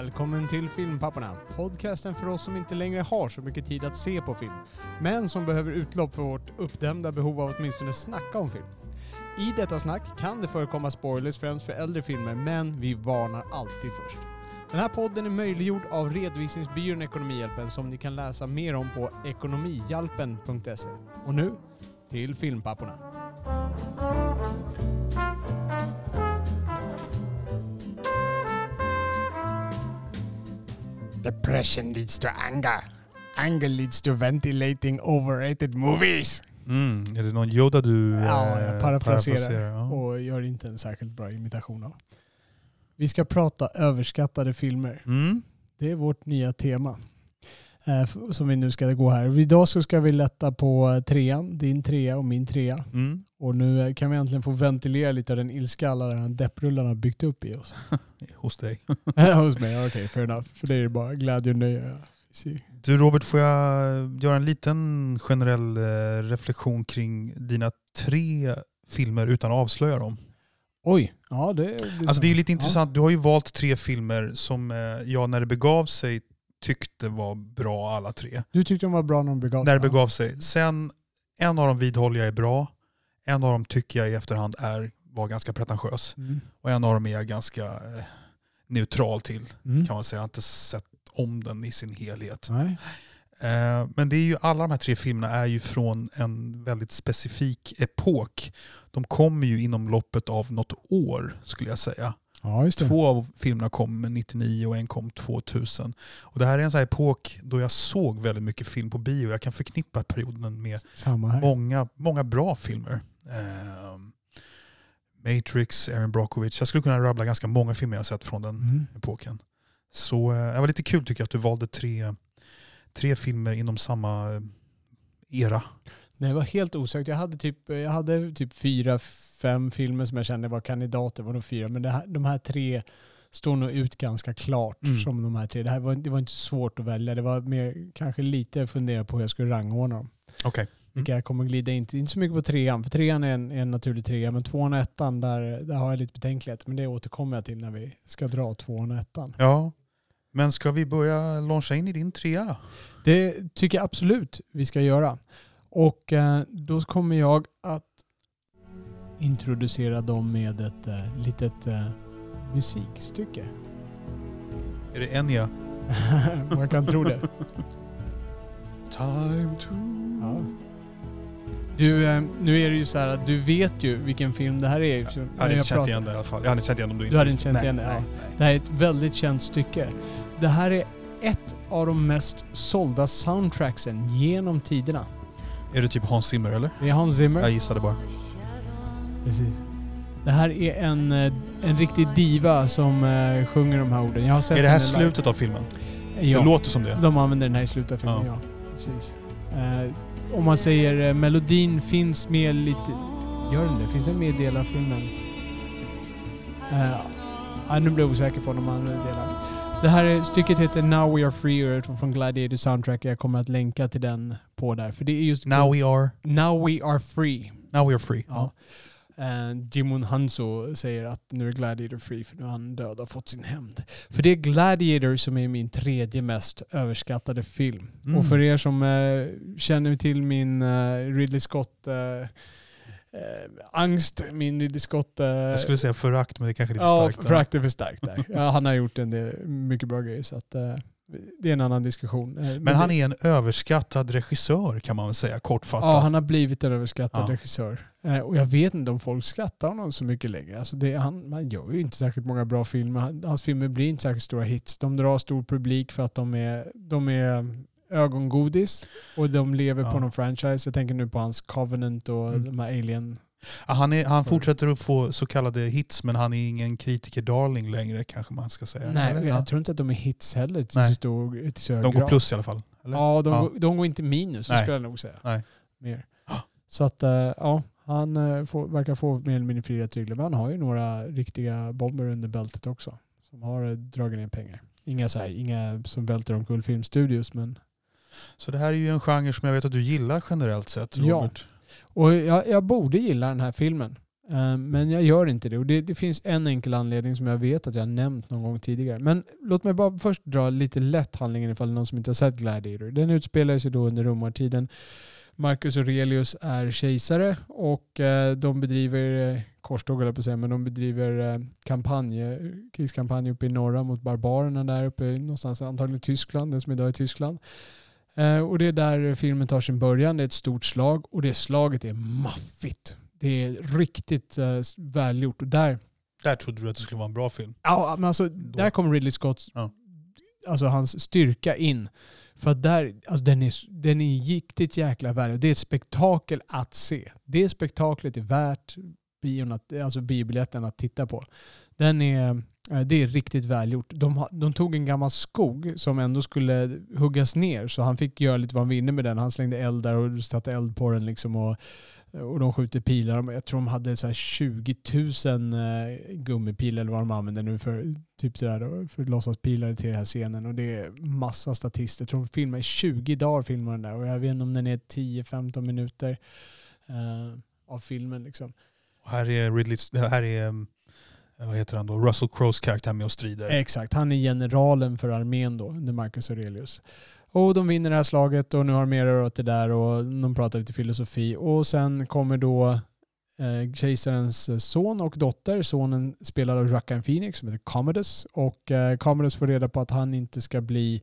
Välkommen till Filmpapporna. Podcasten för oss som inte längre har så mycket tid att se på film, men som behöver utlopp för vårt uppdämda behov av att åtminstone snacka om film. I detta snack kan det förekomma spoilers främst för äldre filmer, men vi varnar alltid först. Den här podden är möjliggjord av redovisningsbyrån Ekonomihjälpen som ni kan läsa mer om på ekonomihjälpen.se. Och nu, till Filmpapporna. Depression leads to anger. Anger leads to ventilating overrated movies. Mm. Är det någon Yoda du Ja, jag eh, parafraserar Ja. och gör inte en särskilt bra imitation av. Vi ska prata överskattade filmer. Mm. Det är vårt nya tema eh, som vi nu ska gå här. Idag så ska vi lätta på eh, trean, din trea och min trea. Mm. Och nu kan vi äntligen få ventilera lite av den ilska alla den här depprullarna har byggt upp i oss. Hos dig. Hos mig, okej, fair enough. För det är bara glädje och nöje. Du Robert, får jag göra en liten generell eh, reflektion kring dina tre filmer utan att avslöja dem? Oj, ja det blir Alltså det är lite Ja. intressant, du har ju valt tre filmer som eh, jag när det begav sig tyckte var bra alla tre. Du tyckte de var bra när de begav När det sig? begav sig. Sen, en av dem vidhåller jag är bra, en av dem tycker jag i efterhand är, var ganska pretentiös. Mm. Och en av dem är jag ganska eh, neutral till. Mm. kan man säga. Jag har inte sett om den i sin helhet. Nej. Eh, men det är ju, alla de här tre filmerna är ju från en väldigt specifik epok. De kommer ju inom loppet av något år skulle jag säga. Ja. Två av filmerna kom 99 och en kom 2000. Och det här är en sån epok då jag såg väldigt mycket film på bio. Jag kan förknippa perioden med många, många bra filmer. Eh, Matrix, Aaron Brockovich. Jag skulle kunna rabbla ganska många filmer jag sett från den Mm. epoken. Så eh, det var lite kul tycker jag att du valde tre, tre filmer inom samma eh, era. Nej, det var helt osökt. Jag hade typ, jag hade typ fyra, fem filmer som jag kände var kandidater. Var nog fyra, men här, de här tre står nog ut ganska klart Mm. som de här tre. Det, här var, det var inte svårt att välja. Det var mer kanske lite fundera på hur jag skulle rangordna dem. Okej. Vilka jag kommer glida in till. Inte så mycket på trean, för trean är en, en naturlig trea. Men tvåan och ettan, där, där har jag lite betänklighet. Men det återkommer jag till när vi ska dra tvåan och ettan. Ja. Men ska vi börja launcha in i din trea då? Det tycker jag absolut vi ska göra. Och eh, då kommer jag att introducera dem med ett eh, litet eh, musikstycke. Är det Enya? Man kan tro det. Time to... Du, eh, nu är det ju så här att du vet ju vilken film det här är. Jag hade inte känt igen det i alla fall. Jag hade inte känt igen om du inte Du hade inte känt Nej, igen det, nej, ja. nej. Det här är ett väldigt känt stycke. Det här är ett av de mest sålda soundtracksen genom tiderna. Är det typ Hans Zimmer eller? Det är Hans Zimmer. Jag gissade bara. Precis. Det här är en, eh, en riktig diva som eh, sjunger de här orden. Jag har sett Är det här henne live. slutet av filmen? Ja. Det låter som det. De använder den här i slutet av filmen, ja. Ja. Precis. Eh, om man säger eh, melodin finns med lite... Gör den det? Finns den med i delar av filmen? Eh, ja, nu blir jag osäker på de andra delar. Det här är, stycket heter Now We Are Free från- Gladiator Soundtrack. Jag kommer att länka till den på där. För det är just Now we are, Now We Are Free. now we are free. Ja. Eh, Jimon Hanzo säger att nu är Gladiator free för nu har han död och fått sin hämnd. För det är Gladiator som är min tredje mest överskattade film. Mm. Och för er som eh, känner till min eh, Ridley Scott angst, min Ridley Scott... Jag skulle säga förakt men det är kanske är lite ja, starkt. förakt är för starkt där. ja, han har gjort en del mycket bra grejer så att det är en annan diskussion. Eh, Men han det- är en överskattad regissör kan man väl säga kortfattat. Ja, han har blivit en överskattad Ja. regissör. Eh, och jag vet inte om folk skrattar honom så mycket längre. Alltså det, han, han gör ju inte särskilt många bra filmer. Han- Hans filmer blir inte särskilt stora hits. De drar stor publik för att de är, de är ögongodis och de lever på Ja. någon franchise. Jag tänker nu på hans Covenant och Mm. de här Alien. Han, är, han fortsätter att få så kallade hits men han är ingen kritiker-darling längre kanske man ska säga. Nej, Eller? jag tror inte att de är hits heller till Nej. så stor till så De går grad. plus i alla fall. Eller? Ja, de, Ja. Går, de går inte minus, Nej. skulle jag nog säga. Nej. Mer. Så att, eh, ja, han eh, får, verkar få mer eller mindre fria tyglar. Men han har ju några riktiga bomber under bältet också. Som har eh, dragit ner pengar. Inga, så här, inga som välter omkull filmstudios, men... Så det här är ju en genre som jag vet att du gillar generellt sett Ja. Och jag, jag borde gilla den här filmen. Eh, Men jag gör inte det. Och det, det finns en enkel anledning som jag vet att jag har nämnt någon gång tidigare. Men låt mig bara först dra lite lätt handlingen ifall det är någon som inte har sett Gladiator. Den utspelar sig då under romartiden. Marcus Aurelius är kejsare och eh, de bedriver eh, korståg höll jag på att säga, men de bedriver eh, kampanj, krigskampanj uppe i norra mot barbarerna där uppe någonstans, antagligen Tyskland, den som idag är Tyskland. Eh, och det är där filmen tar sin början. Det är ett stort slag och det slaget är maffigt. Det är riktigt eh, välgjort. Och där, Där trodde du att det skulle vara en bra film. ja, men alltså, där kommer Ridley Scotts, Ja. alltså hans styrka in. För att där, alltså den är, den är riktigt jäkla värd. Det är ett spektakel att se. Det spektaklet är värt bion att, alltså biobiljetten att titta på. Den är, Eh, det är riktigt välgjort. De, de tog en gammal skog som ändå skulle huggas ner så han fick göra lite vad han ville med den. Han slängde eld där och satte eld på den liksom och, och de skjuter pilar. Jag tror de hade så här 20 000 eh, gummipilar eller vad de använder nu för typ så där, för låtsaspilar till den här scenen. Och det är massa statister. Jag tror de filmar i 20 dagar filmar den där och jag vet inte om den är 10-15 minuter uh, av filmen liksom. Och här är Ridley, här är, um, vad heter han då, Russell Crowes karaktär med och strider. Exakt, han är generalen för armén då, under Marcus Aurelius. Och de vinner det här slaget och nu har de mer åt det där och de pratar lite filosofi. Och sen kommer då eh, kejsarens son och dotter. Sonen spelar av Joaquin Phoenix som heter Commodus. Och eh, Commodus får reda på att han inte ska bli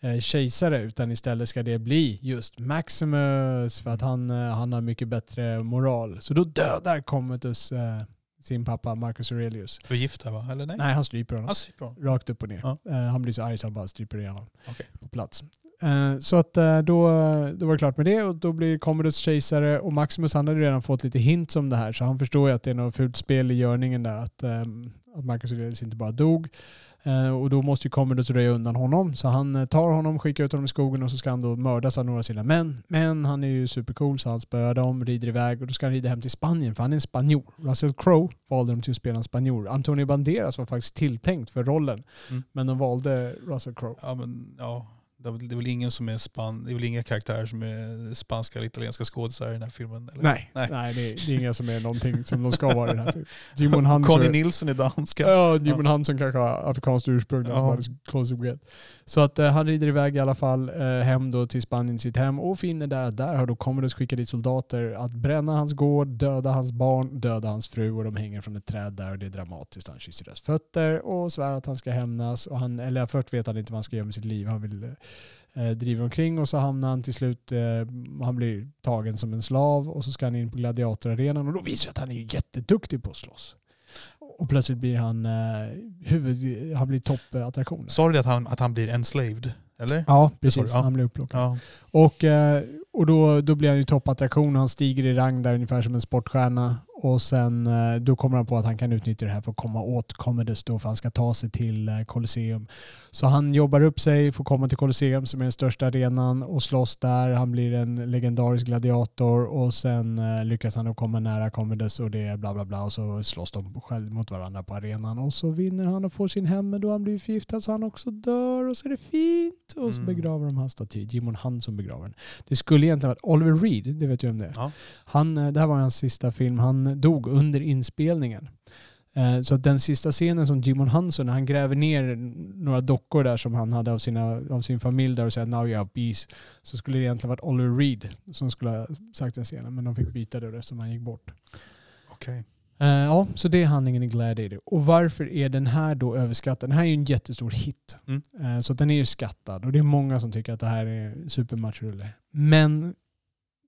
eh, kejsare utan istället ska det bli just Maximus för att han, eh, han har mycket bättre moral. Så då dödar Commodus eh, sin pappa Marcus Aurelius. Förgiftad va? Eller nej? Nej, han stryper honom. Han stryper honom. Rakt upp och ner. Ja. Eh, han blir så arg så han bara stryper ihjäl honom Okej. på plats. Eh, så att eh, då, då var det klart med det och då blir Commodus kejsare och Maximus han hade redan fått lite hints om det här så han förstår ju att det är något fult spel i görningen där att, eh, att Marcus Aurelius inte bara dog. Eh, och då måste ju Commodus röja undan honom så han eh, tar honom, skickar ut honom i skogen och så ska han då mördas av några av sina män. Men han är ju supercool så han spöar dem, rider iväg och då ska han rida hem till Spanien för han är en spanjor. Russell Crowe valde de till att spela en spanjor. Antonio Banderas var faktiskt tilltänkt för rollen Mm. men de valde Russell Crowe. Ja, men, ja, det är väl- ingen som är span, det är väl inga karaktärer som är spanska eller italienska skådisar i den här filmen? Eller? Nej, nej. Nej. det, är, det är inga som är någonting som de ska vara i den här filmen. Jimon Hansen, Conny Nilsson är danska. ja, Jimon Hansen kanske har afrikanskt ursprung, den som Ja. hade close up get. Så att eh, han rider iväg i alla fall eh, hem då till Spanien, sitt hem och finner där att där har då Commodus skickat dit soldater att bränna hans gård, döda hans barn, döda hans fru och de hänger från ett träd där och det är dramatiskt. Han kysser deras fötter och svär att han ska hämnas. Och han, eller först vet han inte vad han ska göra med sitt liv. Han vill eh, driva omkring och så hamnar han till slut, eh, han blir tagen som en slav och så ska han in på gladiatorarenan och då visar det att han är jätteduktig på att slåss. Och plötsligt blir han eh, huvud, han blir toppattraktionen. Sa du det att han, att han blir enslaved? Eller? Ja, precis. Han blir upplockad. Ja. Och, och då, då blir han ju toppattraktion. Han stiger i rang där ungefär som en sportstjärna. Och sen eh, då kommer han på att han kan utnyttja det här för att komma åt Commodus då för han ska ta sig till eh, Colosseum. Så han jobbar upp sig, får komma till Colosseum som är den största arenan och slåss där. Han blir en legendarisk gladiator och sen eh, lyckas han då komma nära Commodus och det är bla bla bla och så slåss de själv mot varandra på arenan och så vinner han och får sin hem då han blir förgiftad så han också dör och så är det fint och så Mm. begraver de hans staty. Jimon Hanson begraver den. Det skulle egentligen varit Oliver Reed, det vet du om det är. Ja. Han, eh, det här var hans sista film. Han dog under inspelningen. Eh, Så att den sista scenen som Jimon Hanson, när han gräver ner några dockor där som han hade av, sina, av sin familj där och säger now you have peace. Så skulle det egentligen varit Oliver Reed som skulle ha sagt den scenen. Men de fick byta det eftersom han gick bort. Okej. Eh, ja, så det är handlingen i Gladiator. Och varför är den här då överskattad? Den här är ju en jättestor hit. Mm. Eh, så den är ju skattad. Och det är många som tycker att det här är supermatchrulle. Men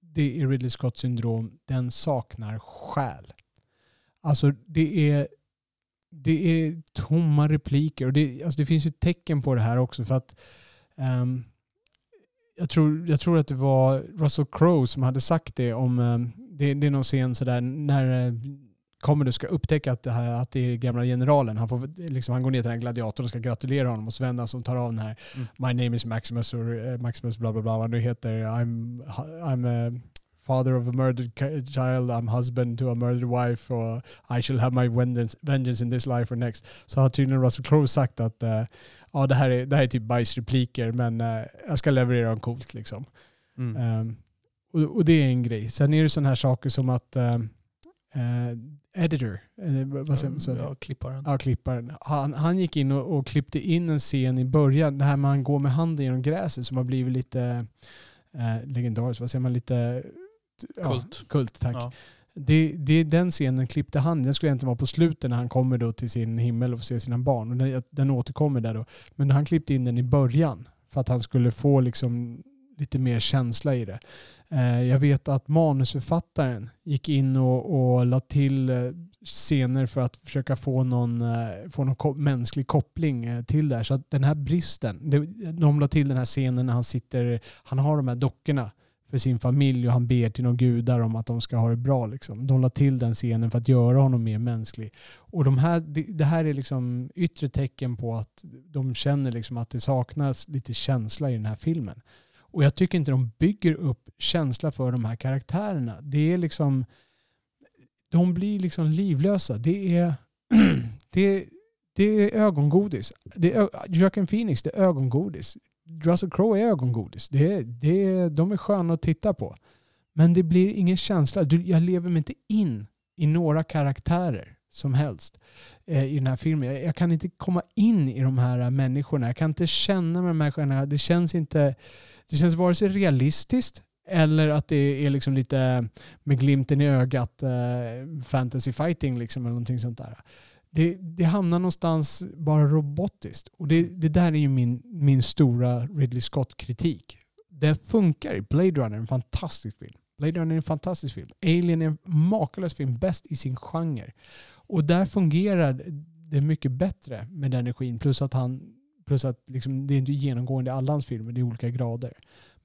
det är Ridley Scott syndrom. Den saknar själ. Alltså det är, det är tomma repliker. Och det, alltså det finns ju tecken på det här också. för att ehm, jag, tror, jag tror att det var Russell Crowe som hade sagt det om, ehm, det, det är någon scen sådär när eh, Commodus ska upptäcka att det, här, att det är gamla generalen. Han, får, liksom, han går ner till den här gladiatorn och ska gratulera honom och så vänder han som tar av den här Mm. My name is Maximus, or, eh, Maximus bla bla bla vad nu heter. I'm, I'm a father of a murdered child, I'm husband to a murdered wife och I shall have my vengeance, in this life or next. Så har tydligen Russell Crowe sagt att eh, ja, det, här är, det här är typ bajsrepliker men eh, jag ska leverera dem coolt liksom. Mm. Ehm, och, och det är en grej. Sen är det sådana här saker som att ehm, eh, editor, eh, vad säger man? så? ja, klipparen. Ja, klipparen. Han, han gick in och, och klippte in en scen i början, det här med han går med handen genom gräset som har blivit lite eh, legendariskt, vad säger man, lite ja, Kult. kult tack. Ja. Det, det, den scenen klippte han, den skulle egentligen vara på slutet när han kommer då till sin himmel och får se sina barn. Och den, den återkommer där då. Men han klippte in den i början för att han skulle få liksom lite mer känsla i det. Eh, jag vet att manusförfattaren gick in och, och la till eh, scener för att försöka få någon, eh, få någon mänsklig koppling till det här. Så att den här bristen, de la till den här scenen när han sitter, han har de här dockorna för sin familj och han ber till några gudar om att de ska ha det bra. Liksom. De la till den scenen för att göra honom mer mänsklig. Och de här, det, det här är liksom yttre tecken på att de känner liksom att det saknas lite känsla i den här filmen. Och jag tycker inte de bygger upp känsla för de här karaktärerna. Det är liksom, de blir liksom livlösa. Det är, det, det är ögongodis. Det är, Joaquin Phoenix, det är ögongodis. Russell Crowe är ögongodis. Det är, det är, de är sköna att titta på. Men det blir ingen känsla. Jag lever mig inte in i några karaktärer som helst eh, i den här filmen. Jag, jag kan inte komma in i de här eh, människorna. Jag kan inte känna med de här människorna. Det känns inte... Det känns vare sig realistiskt eller att det är liksom lite eh, med glimten i ögat eh, fantasy fighting liksom eller någonting sånt där. Det, det hamnar någonstans bara robotiskt. Och det, det där är ju min, min stora Ridley Scott-kritik. Det funkar i Blade Runner, en fantastisk film. Blade Runner är en fantastisk film. Alien är en makalös film, bäst i sin genre. Och där fungerar det mycket bättre med den energin. Plus att, han, plus att liksom, det är inte genomgående i alla hans filmer, det är olika grader.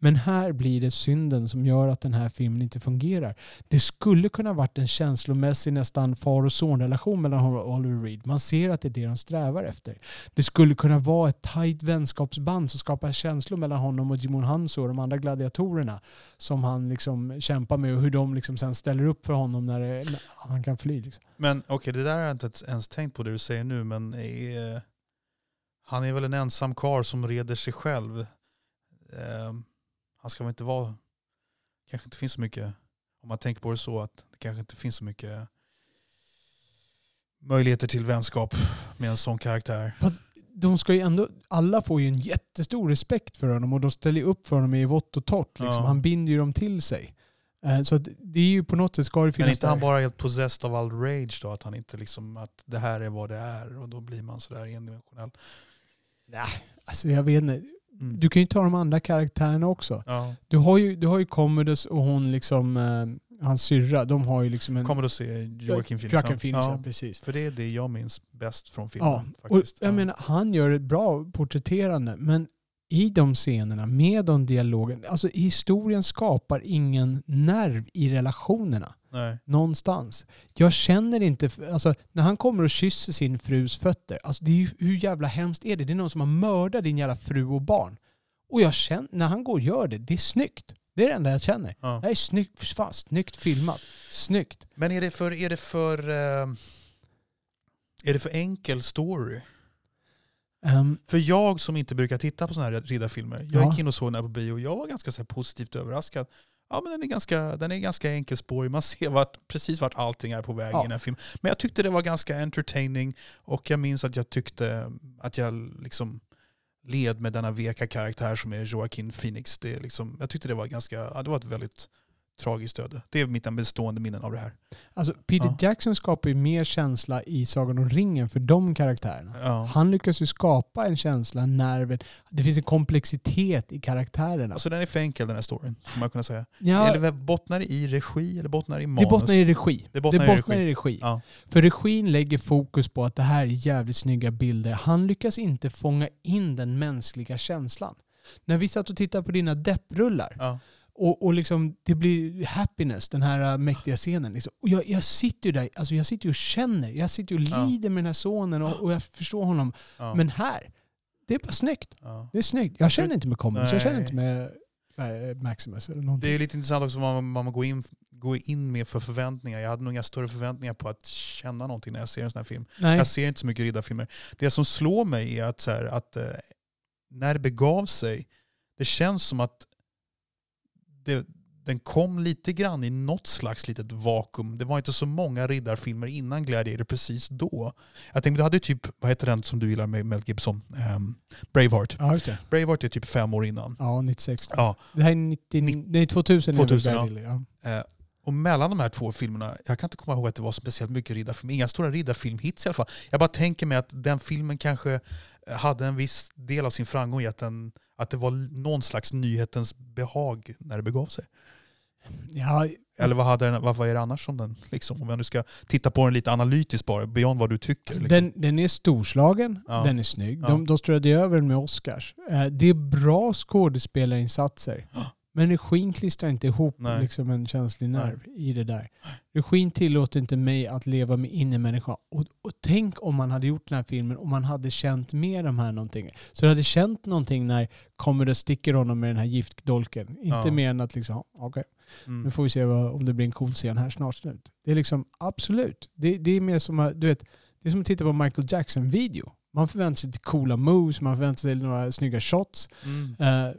Men här blir det synden som gör att den här filmen inte fungerar. Det skulle kunna varit en känslomässig nästan far och sonrelation mellan honom och Oliver Reed. Man ser att det är det de strävar efter. Det skulle kunna vara ett tajt vänskapsband som skapar känslor mellan honom och Jimon Hanso och de andra gladiatorerna som han liksom kämpar med och hur de liksom sen ställer upp för honom när, det, när han kan fly. Liksom. Men okej, det där har jag inte ens tänkt på det du säger nu, men är, eh, han är väl en ensam karl som reder sig själv. Um han ska väl inte vara, kanske inte finns så mycket, om man tänker på det så, att det kanske inte finns så mycket möjligheter till vänskap med en sån karaktär. De ska ju ändå, alla får ju en jättestor respekt för honom och de ställer upp för honom i vått och torrt. Liksom. Ja. Han binder ju dem till sig. Eh, Så det är ju på något sätt ska det Men finnas inte han där. bara helt possessed av all rage då? Att han inte liksom, att det här är vad det är och då blir man sådär endimensionell. Nej, alltså jag vet inte. Mm. Du kan ju ta de andra karaktärerna också. Ja. Du har ju, du har ju Commodus och hon liksom, eh, hans syrra, de har ju liksom en... Kommer du se Joaquin Phoenix? Joaquin Phoenix, ja. precis. För det är det jag minns bäst från filmen. Ja, och faktiskt. jag Ja. menar, han gör ett bra porträtterande, men i de scenerna, med de dialogen, alltså historien skapar ingen nerv i relationerna. Nej. Någonstans. Jag känner inte, alltså när han kommer och kysser sin frus fötter, alltså det är ju, hur jävla hemskt är det? Det är någon som har mördat din jävla fru och barn. Och jag känner, när han går och gör det, det är snyggt. Det är det enda jag känner. Ja. Det är snyggt, fan, snyggt filmat. Snyggt. Men är det för, är det för, eh, är det för enkel story? Ehm, För jag som inte brukar titta på sådana här riddarfilmer, jag Ja. gick in och såg den här på bio och jag var ganska så här positivt överraskad. Ja men den är ganska, den är ganska enkelspårig, man ser vart, precis vart allting är på väg Ja. i den här filmen. Men jag tyckte det var ganska entertaining och jag minns att jag tyckte att jag liksom led med denna veka karaktär som är Joaquin Phoenix. Det liksom, jag tyckte det var ganska, ja, det var ett väldigt tragiskt öde. Det är mitt bestående minnen av det här. alltså Peter Ja. Jackson skapar ju mer känsla i Sagan om ringen för de karaktärerna. Ja. Han lyckas ju skapa en känsla, nerven. Det finns en komplexitet i karaktärerna. Alltså den är för enkel den här storyn, skulle man kunna säga. ja, Eller bottnar det i regi eller bottnar det i det manus? bottnar i regi. Det bottnar i regi. i regi. Ja. För regin lägger fokus på att det här är jävligt snygga bilder. Han lyckas inte fånga in den mänskliga känslan. När vi satt och tittade på dina depprullar Ja. Och, och liksom, det blir happiness, den här äh, mäktiga scenen. Liksom. Och jag, jag sitter ju där, alltså jag sitter och känner, jag sitter och Ja. lider med den här sonen och, och jag förstår honom. Ja. Men här, det är bara snyggt. ja. Det är snyggt. Jag känner inte med Commodus, jag känner inte med Maximus eller någonting. Det är lite intressant också vad man, man går, in, går in med för förväntningar. Jag hade nog inga större förväntningar på att känna någonting när jag ser en sån här film. Nej. Jag ser inte så mycket riddarfilmer. Det som slår mig är att, så här, att eh, när det begav sig, det känns som att det, den kom lite grann i något slags litet vakuum. Det var inte så många riddarfilmer innan Gladiator precis då. Jag tänkte, du hade typ, vad heter den som du gillar med Mel Gibson? Um, Braveheart. Ja, just det. Braveheart är typ fem år innan. Ja, 96. Ja. Det här är 90, nej, 2000. 2000, är det ja. Eh, och mellan de här två filmerna, jag kan inte komma ihåg att det var speciellt mycket riddarfilm, inga stora riddarfilmhits i alla fall. Jag bara tänker mig att den filmen kanske hade en viss del av sin framgång i att, den, att det var någon slags nyhetens behag när det begav sig. Ja, Eller vad, hade den, vad, är det annars som den, liksom, om jag nu ska titta på den lite analytiskt bara, beyond vad du tycker? Liksom. den, den är storslagen, Ja. den är snygg. Ja. De, de strödde över den med Oscars. Eh, det är bra skådespelarinsatser. Men regin klistrar inte ihop Nej. liksom en känslig nerv i det där. Regin tillåter inte mig att leva mig in i människan. Och, och tänk om man hade gjort den här filmen och man hade känt med de här någonting. Så du hade känt någonting när Commodore sticker honom med den här giftdolken. Inte Ja. mer än att liksom, okej, Mm. nu får vi se vad, om det blir en cool scen här snart slut. Det är liksom, absolut. Det, det är mer som att, du vet, det är som att titta på Michael Jackson-video. Man förväntar sig lite coola moves, man förväntar sig några snygga shots. Mm. Eh,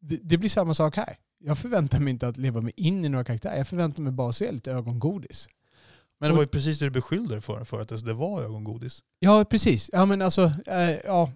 det, det blir samma sak här. Jag förväntar mig inte att leva mig in i några karaktärer. Jag förväntar mig bara att se lite ögongodis. Men det var ju precis det du beskyllde för, för att det var ögongodis. Ja, precis. Ja, men alltså, eh, ja.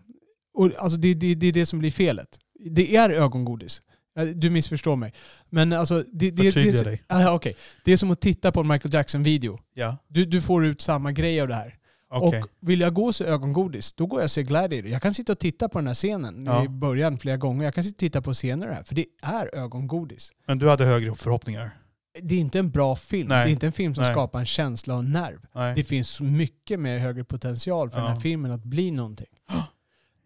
Och, alltså det, det, det är det som blir felet. Det är ögongodis. Eh, Du missförstår mig. Men alltså, det, det, Förtydliga det, dig. Ah, okej. det är som att titta på en Michael Jackson-video. Ja, Du, du får ut samma grej av det här. Okej. Och vill jag gå och se ögongodis, då går jag och ser Gladiator. Jag kan sitta och titta på den här scenen Ja. i början flera gånger. Jag kan sitta och titta på scener här, för det är ögongodis. Men du hade högre förhoppningar? Det är inte en bra film. Nej. Det är inte en film som Nej. skapar en känsla och en nerv. Nej. Det finns mycket mer högre potential för den här Ja. filmen att bli någonting.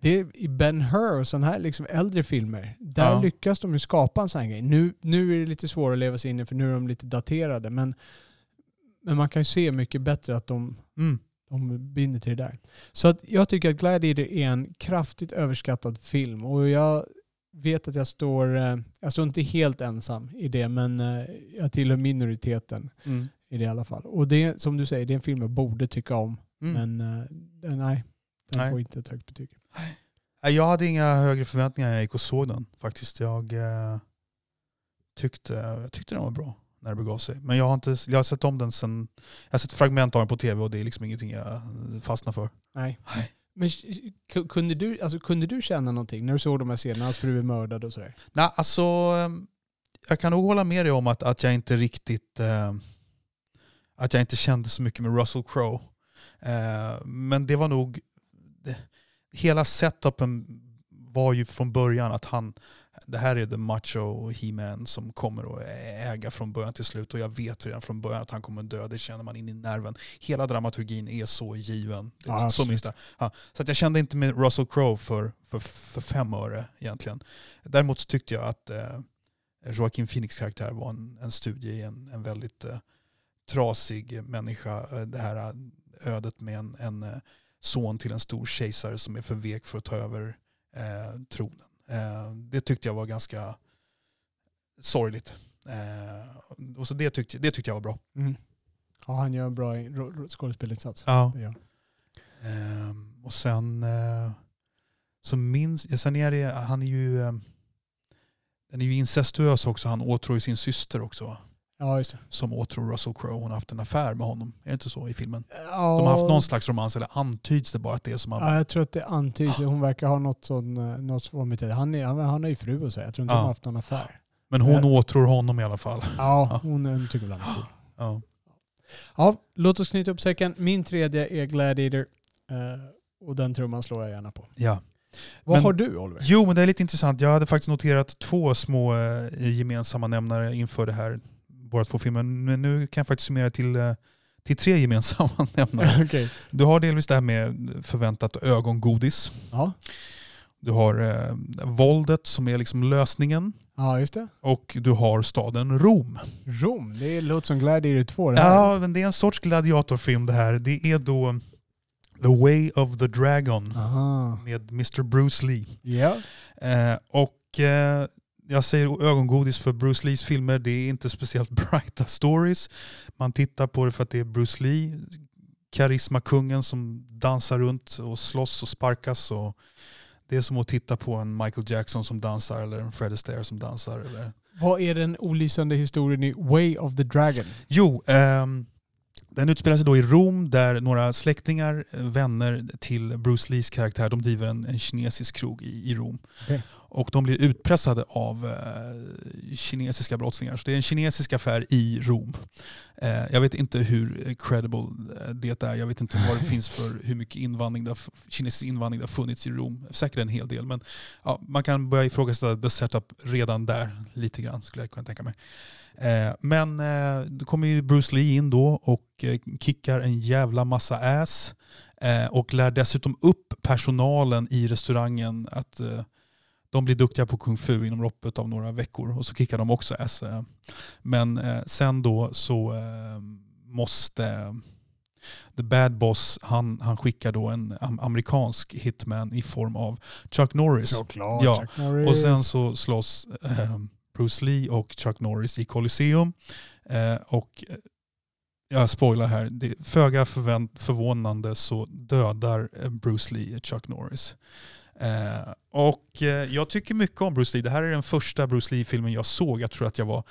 Det är I Ben Hur och sådana här liksom äldre filmer, där Ja. lyckas de ju skapa en sån här grej. Nu, nu är det lite svårare att leva sig in i för nu är de lite daterade. Men, men man kan ju se mycket bättre att de, Mm. De binder till det där. Så att jag tycker att Gladiator är en kraftigt överskattad film. Och jag vet att jag står, eh, jag står inte helt ensam i det, men eh, jag tillhör minoriteten Mm. i det i alla fall. Och det som du säger, det är en film jag borde tycka om. Mm. Men eh, nej, den Nej. får inte ett högt betyg. Jag hade inga högre förväntningar när jag gick och såg den faktiskt. Jag eh, tyckte, jag tyckte den var bra när det begav sig. Men jag har, inte, jag har sett om den sen, jag har sett fragment av den på tv och det är liksom ingenting jag fastnar för. Nej. Nej. Men kunde du, alltså, kunde du känna någonting när du såg de här scenerna? Hans fru är mördad och sådär. Nej, alltså, ehm, jag kan nog hålla med dig om att, att jag inte riktigt eh, att jag inte kände så mycket med Russell Crowe. Eh, men det var nog, det, hela setupen var ju från början att han, det här är the macho he-man som kommer att äga från början till slut och jag vet redan från början att han kommer dö, det känner man in i nerven. Hela dramaturgin är så given. Det, Ja, så det. Ja, så att jag kände inte med Russell Crowe för, för, för fem öre egentligen. Däremot tyckte jag att eh, Joaquin Phoenix karaktär var en, en studie i en, en väldigt eh, trasig människa. Eh, Det här eh, ödet med en, en eh, son till en stor kejsare som är för vek för att ta över eh, tronen. Eh, det tyckte jag var ganska sorgligt. Eh, och så det, tyckte, det tyckte jag var bra. Mm. Ja, han gör en bra skådespelinsats. Ja. Ehm, och sen eh, så minns ja, sen är det, han är ju den är ju incestuös också. Han åtrår sin syster också. Ja, just det. Som åtrår Russell Crowe. Hon har haft en affär med honom. Är det inte så i filmen? Ja, De har haft någon slags romans, eller antyds det bara att det är som han... Ja, jag tror att det antyds. Hon verkar ha något sån, eh, något form av- han, är, han, har ju fru och så. Jag tror inte Ja. de har haft någon affär. Men hon Ja. åtrår honom i alla fall. Ja, Ja. hon, hon tycker är cool. Ja. Ja, låt oss knyta upp säcken. Min tredje är Gladiator. Eh, och den trumman slår jag gärna på. ja. Vad Men- har du Oliver? Jo, men det är lite intressant. Jag hade faktiskt noterat två små eh, gemensamma nämnare inför det här, båda två filmer. Men nu kan jag faktiskt summera till, eh, till tre gemensamma nämnare. Okej. Du har delvis det här med förväntat ögongodis. Ja. Du har eh, våldet som är liksom lösningen. ja, just det. Och du har staden Rom. Rom, det låter som Gladiator 2 det här. Ja, men det är en sorts gladiatorfilm det här. Det är då The Way of the Dragon Aha. med Mr. Bruce Lee. Ja. Eh, och eh, jag säger ögongodis för Bruce Lees filmer. Det är inte speciellt brighta stories. Man tittar på det för att det är Bruce Lee, karismakungen som dansar runt och slåss och sparkas. Och det är som att titta på en Michael Jackson som dansar eller en Fred Astaire som dansar. Eller Vad är den olysande historien i Way of the Dragon? Jo, ehm, den utspelar sig då i Rom där några släktingar, eh, vänner till Bruce Lees karaktär, de driver en, en kinesisk krog i, i Rom. Okej. Och de blir utpressade av eh, kinesiska brottslingar. Så det är en kinesisk affär i Rom. Eh, jag vet inte hur credible eh, det är. Jag vet inte vad det finns för hur mycket invandring har, kinesisk invandring det har funnits i Rom. Säkert en hel del. Men ja, man kan börja ifrågasätta the setup redan där lite grann skulle jag kunna tänka mig. Eh, men eh, då kommer ju Bruce Lee in då och eh, kickar en jävla massa ass. Och lär dessutom upp personalen i restaurangen att de blir duktiga på kung fu inom loppet av några veckor och så kickar de också ass. Men sen då så måste The Bad Boss, han, han skickar då en am- amerikansk hitman i form av Chuck Norris. Såklart. Ja, Chuck Norris. Och sen så slåss eh, Bruce Lee och Chuck Norris i Colosseum. Eh, och eh, jag spoilar här, det är föga förvänt, förvånande så dödar eh, Bruce Lee Chuck Norris. Eh, och eh, jag tycker mycket om Bruce Lee. Det här är den första Bruce Lee-filmen jag såg. Jag tror att jag var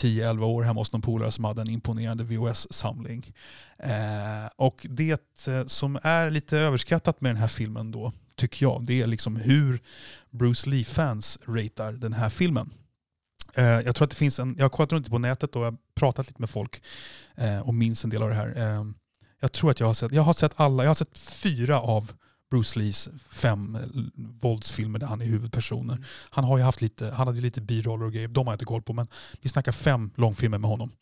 10-11 år hemma hos någon polare som hade en imponerande VHS-samling. Eh, och det eh, som är lite överskattat med den här filmen då, tycker jag, det är liksom hur Bruce Lee-fans ratear den här filmen. Eh, jag tror att det finns en, jag har kollat runt på nätet och jag har pratat lite med folk eh, och minns en del av det här. Eh, jag tror att jag har sett, jag har sett alla, jag har sett fyra av Bruce Lees fem våldsfilmer där han är huvudpersoner. Han har ju haft lite, han hade ju lite biroller och grejer, de har jag inte koll på men vi snackar fem långfilmer med honom.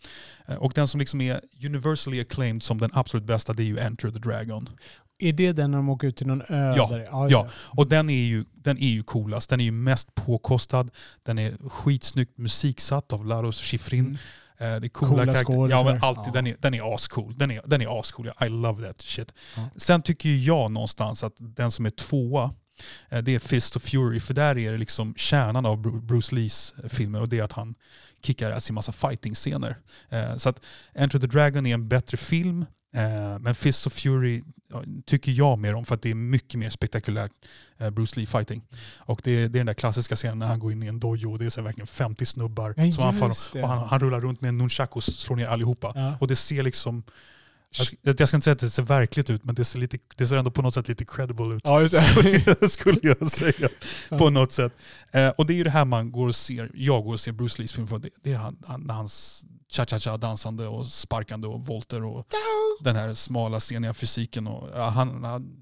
Och den som liksom är universally acclaimed som den absolut bästa det är ju Enter the Dragon. Är det den när de åker ut till någon ö? Ja, just ja. det. Och den är, ju, den är ju coolast, den är ju mest påkostad, den är skitsnyggt musiksatt av Laros Schifrin. Mm. Eh, Det är coola, Coola karaktärer. Ja men alltid, Ja. den, är, den är ascool. Den är, den är ascool. I love that shit. Ja. Sen tycker jag någonstans att den som är tvåa, eh, det är Fist of Fury. För där är det liksom kärnan av Bru- Bruce Lees filmer och det är att han kickar ass i massa fighting-scener. Eh, Så att Enter the Dragon är en bättre film, eh, men Fist of Fury tycker jag mer om för att det är mycket mer spektakulärt eh, Bruce Lee fighting. Och det är, det är den där klassiska scenen när han går in i en dojo och det är så verkligen 50 snubbar Ja, som anfaller och han, han rullar runt med en nunchaku och slår ner allihopa. Ja. Och det ser liksom, jag jag ska inte säga att det ser verkligt ut men det ser, lite, det ser ändå på något sätt lite credible ut. Ja. Skulle jag- skulle jag säga. På något sätt. Eh, och det är ju det här man går och ser, jag går och ser Bruce Lees film för. Det, det är han, han, hans cha-cha-cha dansande och sparkande och volter och den här smala sceniga fysiken. Och, ja, han, han,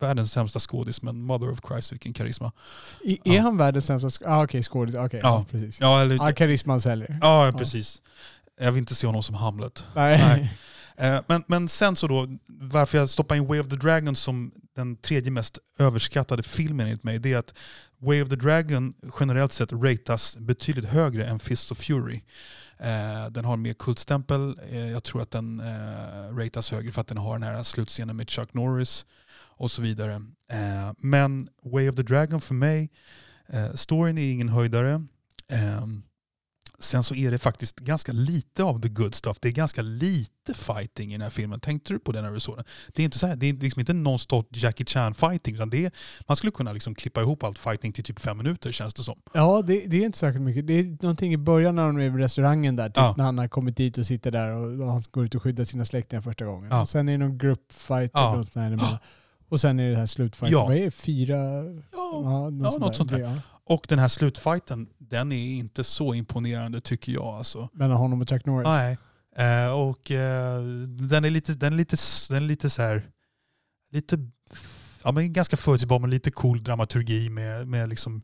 världens sämsta skådis men mother of Christ vilken karisma. I, är Ja. han världens sämsta sk- ah, Okej, skådis. Okej, ja. Ja. precis. Ja, eller, Ja, karisman säljer. ja, precis. Jag vill inte se honom som Hamlet. Nej. Nej. Eh, men, men sen så då, varför jag stoppar in Way of the Dragon som den tredje mest överskattade filmen enligt mig, det är att Way of the Dragon generellt sett ratas betydligt högre än Fist of Fury. Eh, den har mer kultstämpel, eh, jag tror att den ratas högre för att den har den här slutscenen med Chuck Norris och så vidare. Men Way of the Dragon för mig, storyn är ingen höjdare. Sen så är det faktiskt ganska lite av the good stuff. Det är ganska lite fighting i den här filmen. Tänkte du på det när du såg den? Det är inte, så här, det är liksom inte non-stop Jackie Chan fighting. Utan det är, man skulle kunna liksom klippa ihop allt fighting till typ fem minuter känns det som. Ja, det, det är inte särskilt mycket. Det är någonting i början när de är i restaurangen där, typ, Ja. när han har kommit dit och sitter där och, och han går ut och skyddar sina släktingar första gången. Ja. Och sen är det någon gruppfight Ja. sånt. Och sen är det här slutfighten. Ja. Vad är det? Fyra? Ja, något, något sånt där. Och den här slutfighten, den är inte så imponerande tycker jag. Alltså. Mellan honom och Chuck Norris. Nej. Eh, och eh, den är lite, den är lite, den är lite så här, lite, ja men ganska förutsägbar men lite cool dramaturgi med, med liksom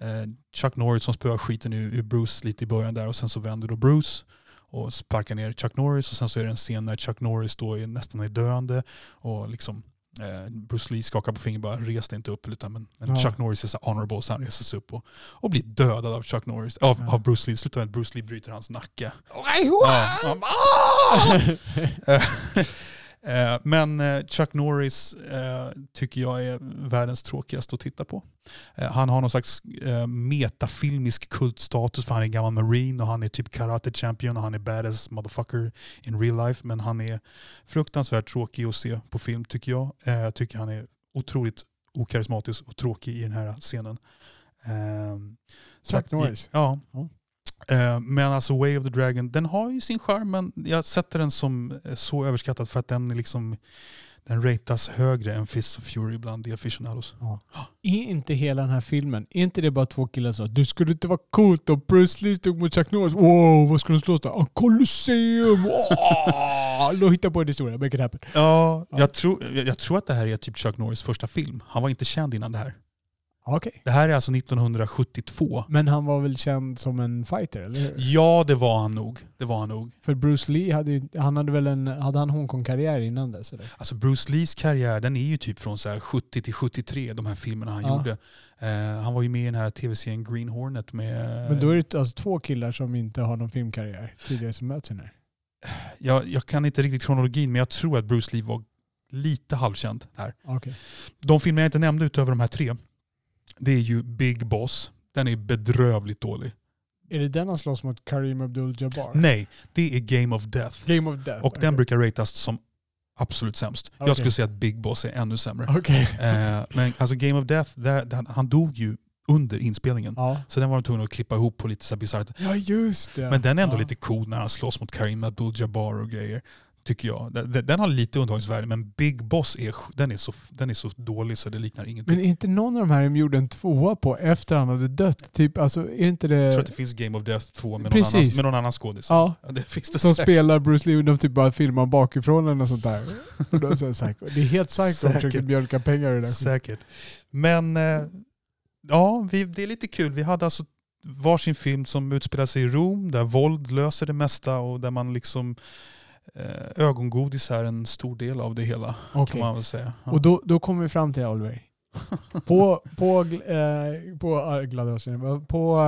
eh, Chuck Norris som spöar skiten ur, ur Bruce lite i början där och sen så vänder då Bruce och sparkar ner Chuck Norris och sen så är det en scen när Chuck Norris då är nästan är döende och liksom Bruce Lee skakar på fingret bara res inte upp utan men, men Ja. Chuck Norris är så honorable så han reser sig upp och, och blir dödad av Chuck Norris, av, Ja. av Bruce Lee. Slutar med att Bruce Lee bryter hans nacke. Ja. Eh, Men eh, Chuck Norris eh, tycker jag är världens tråkigaste att titta på. Han har någon slags metafilmisk kultstatus för han är gammal marine och han är typ karate champion och han är badass motherfucker in real life. Men han är fruktansvärt tråkig att se på film tycker jag. Jag tycker han är otroligt okarismatisk och tråkig i den här scenen. Ehm, Chuck Norris? Ja. Ja. Eh, men alltså Way of the Dragon, den har ju sin charm men jag sätter den som eh, så överskattad för att den liksom den ratas högre än Fist of Fury bland the aficionados. Är inte hela den här filmen, är inte det bara två killar som sa du skulle inte vara coolt om Bruce Lee stod mot Chuck Norris? Wow, vad skulle de slåss då? Colosseum! Oh! Då hittar på en historia, make it happen. Ja, Ja. jag tror, jag, jag tror att det här är typ Chuck Norris första film. Han var inte känd innan det här. Okej. Det här är alltså 1972. Men han var väl känd som en fighter, eller hur? Ja, det var han nog. Det var han nog. För Bruce Lee hade ju, han hade väl en, hade han Hongkong-karriär innan dess eller? Alltså Bruce Lees karriär den är ju typ från så här 70 till 73, de här filmerna han Ja. gjorde. Eh, han var ju med i den här tv-serien Green Hornet med... Men då är det alltså två killar som inte har någon filmkarriär tidigare som möts här. jag, jag kan inte riktigt kronologin, men jag tror att Bruce Lee var lite halvkänd här. Okej. De filmer jag inte nämnde utöver de här tre, det är ju Big Boss. Den är bedrövligt dålig. Är det den han slåss mot Kareem Abdul-Jabbar? Nej, det är Game of Death. Game of Death. Och den brukar ratas som absolut sämst. Okej. Jag skulle säga att Big Boss är ännu sämre. Okej. Eh, men alltså Game of Death, där, där, han dog ju under inspelningen. Ja. Så den var de tvungna att klippa ihop på lite så bisarrt. ja, just det. Men den är ändå ja. lite cool när han slåss mot Karim Abdul-Jabbar och grejer. Tycker jag. Den, den- har lite underhållningsvärde men Big Boss är, den är, så, den är så dålig så det liknar ingenting. Men är inte någon av de här de gjorde en tvåa på efter han hade dött? Typ, alltså, är inte det... jag tror att det finns Game of Death 2 med någon annan, med någon annan skådis. Ja, Ja, det finns det som säkert. spelar Bruce Lee och de typ bara filmar bakifrån eller något sånt där. Det är helt psycho att försöka mjölka pengar i det där. Säkert. Men eh, ja, vi, det är lite kul. Vi hade alltså varsin film som utspelar sig i Rom där våld löser det mesta och där man liksom ögongodis är en stor del av det hela Okej. kan man väl säga. Ja. Och då, då kommer vi fram till det Oliver. På, på, eh, på, äh, Gladiatorn, på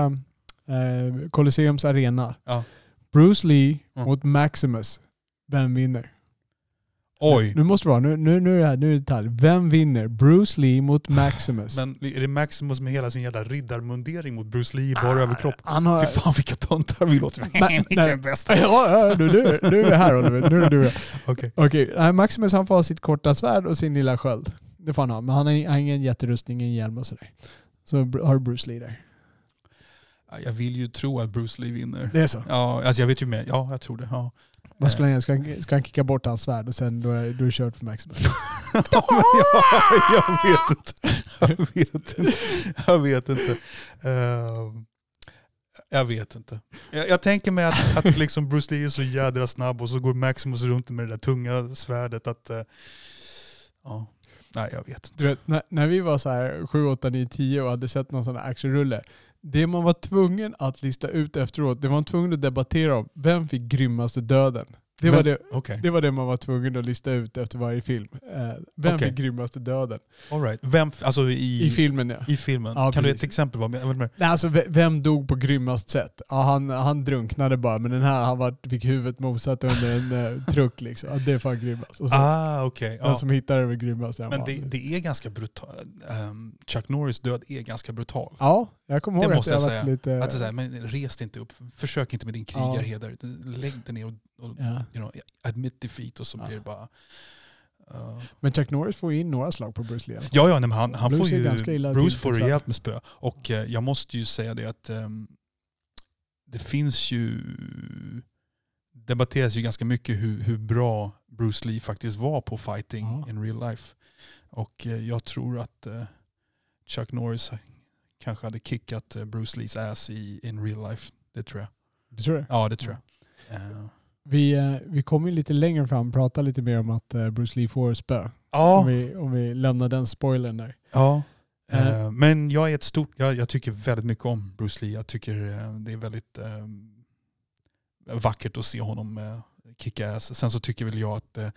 eh, Colosseums arena. Ja. Bruce Lee Mm. mot Maximus. Vem vinner? Oj, Nu måste det vara, nu, nu, nu är det här, nu är det detalj. Vem vinner? Bruce Lee mot Maximus. men är det Maximus med hela sin jävla riddarmundering mot Bruce Lee i bara överkropp? Han har... Fy fan vilka töntar vi låter. Nej. bästa. Ja, ja, nu, nu, nu är vi här Oliver. Nu är du Okej. Okej, nej, Maximus han får ha sitt korta svärd och sin lilla sköld. Det får han ha. Men han har ingen jätterustning, ingen hjälm och sådär. Så har du Bruce Lee där. Ja, Jag vill ju tro att Bruce Lee vinner. Det är så. Ja, alltså jag vet ju med. Ja, jag tror det. Ja. Vad skulle han göra? Ska han, ska han kicka bort hans svärd och sen då är, då är det kört för Maximus? Ja, jag, jag vet inte. Jag vet inte. Jag vet inte. Ehm, jag vet inte. Jag, jag tänker mig att, att liksom Bruce Lee är så jädra snabb och så går Maximus runt med det där tunga svärdet. Att, eh, ja, nej, jag vet inte. Du vet, när, när vi var så här 7, 8, 9, 10 och hade sett någon sån här actionrulle. Det man var tvungen att lista ut efteråt, det var man tvungen att debattera om. Vem fick grymmaste döden? Det var Men- det, Okej, det var det man var tvungen att lista ut efter varje film. Eh, vem Okej. fick grymmaste döden? all right. Vem, alltså i, I filmen ja. i filmen. Ja, kan du ge ett precis. exempel? Vad, vad, vad, Nej, alltså, ve- vem dog på grymmast sätt? Ja, han, han drunknade bara, men den här han var, fick huvudet mosat under en eh, truck. Liksom. Ja, det är fan grymmast. Och så, ah, okej. Den ja. som hittade det var grymmast. Men det, det är ganska brutalt. Chuck Norris död är ganska brutal. ja, jag kommer det ihåg att måste jag säga. lite... Att det här, men res inte upp, försök inte med din krigarheder. Lägg dig ner och, och ja. you know, admit defeat och så Ja. blir det bara... uh, Men Chuck Norris får ju in några slag på Bruce Lee. ja, ja, nej, men han, han får ju, Bruce får rejält med spö. Och eh, jag måste ju säga det att ehm, det finns ju... debatteras ju ganska mycket hur, hur bra Bruce Lee faktiskt var på fighting Ja. in real life. Och eh, jag tror att eh, Chuck Norris kanske hade kickat eh, Bruce Lees ass i in real life. Det tror jag. Du tror det? Ja, det tror jag. Eh, Vi, eh, vi kommer lite längre fram prata lite mer om att Bruce Lee får spö. Om, ja, vi, om vi lämnar den spoilern där. ja. Eh, men jag är ett stort, jag, jag tycker väldigt mycket om Bruce Lee. Jag tycker det är väldigt eh, vackert att se honom eh, kicka ass. Sen så tycker väl jag att, eh,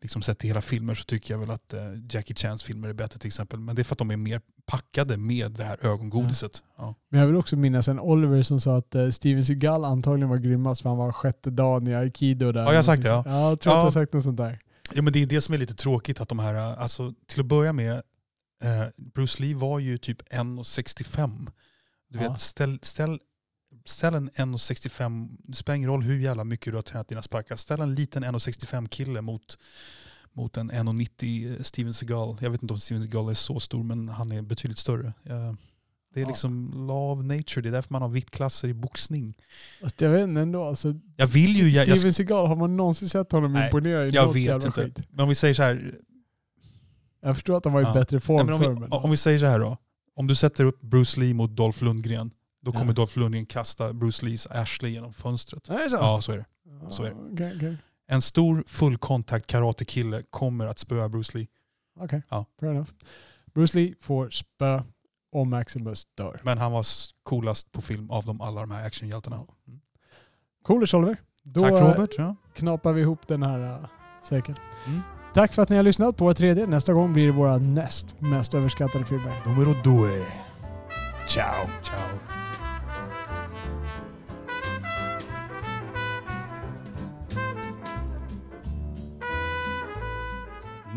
liksom sett till hela filmer så tycker jag väl att Jackie Chans filmer är bättre till exempel. Men det är för att de är mer packade med det här ögongodiset. Ja. Men jag vill också minnas en Oliver som sa att eh, Steven Seagal antagligen var grymmast för han var sjätte dagen i aikido där. Ja, jag har sagt det, ja. Ja, jag tror att Ja. jag har sagt något sånt där. Ja men det är det som är lite tråkigt att de här, alltså till att börja med, eh, Bruce Lee var ju typ 1,65. Du Ja. vet, ställ, ställ, ställ en 1,65, det spelar ingen roll hur jävla mycket du har tränat dina sparkar, ställ en liten 1,65 kille mot, mot en 1,90 Steven Seagal. Jag vet inte om Steven Seagal är så stor men han är betydligt större. Jag, Det är Ja. liksom law of nature. Det är därför man har viktklasser i boxning. Fast jag vet inte ändå. Alltså, Jag vill ju... Jag, jag, Steven Seagal, har man någonsin sett honom Nej, imponera i jag vet inte. skit? Men om vi säger så här. Jag förstår att han var i Ja. bättre Nej, form men om, förr. vi, Men... om vi säger så här då. Om du sätter upp Bruce Lee mot Dolph Lundgren. Då kommer Ja. Dolph Lundgren kasta Bruce Lees Ashley genom fönstret. Nej, så. Ja, så är det. så är det. Okej, okej. En stor fullkontakt karatekille kommer att spöa Bruce Lee. Okej, Ja. fair enough. Bruce Lee får spö om Maximus dör. Men han var coolast på film av de alla de här actionhjältarna. Mm. Coolers Oliver. Då Tack Robert. Ja. knapar vi ihop den här uh, säcken. Mm. Tack för att ni har lyssnat på vår tredje. Nästa gång blir det våra näst mest överskattade filmer. Numero due. Ciao! Ciao.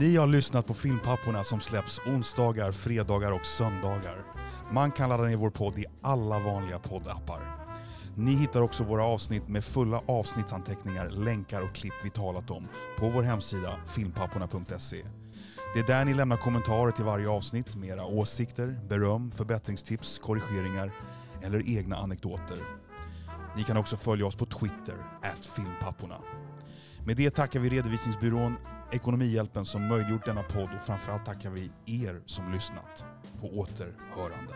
Ni har lyssnat på Filmpapporna som släpps onsdagar, fredagar och söndagar. Man kan ladda ner vår podd i alla vanliga poddappar. Ni hittar också våra avsnitt med fulla avsnittsanteckningar, länkar och klipp vi talat om på vår hemsida filmpapporna.se. Det är där ni lämnar kommentarer till varje avsnitt med era åsikter, beröm, förbättringstips, korrigeringar eller egna anekdoter. Ni kan också följa oss på Twitter, filmpapporna. Med det tackar vi redovisningsbyrån Ekonomihjälpen som möjliggjort denna podd och framförallt tackar vi er som lyssnat. På återhörande.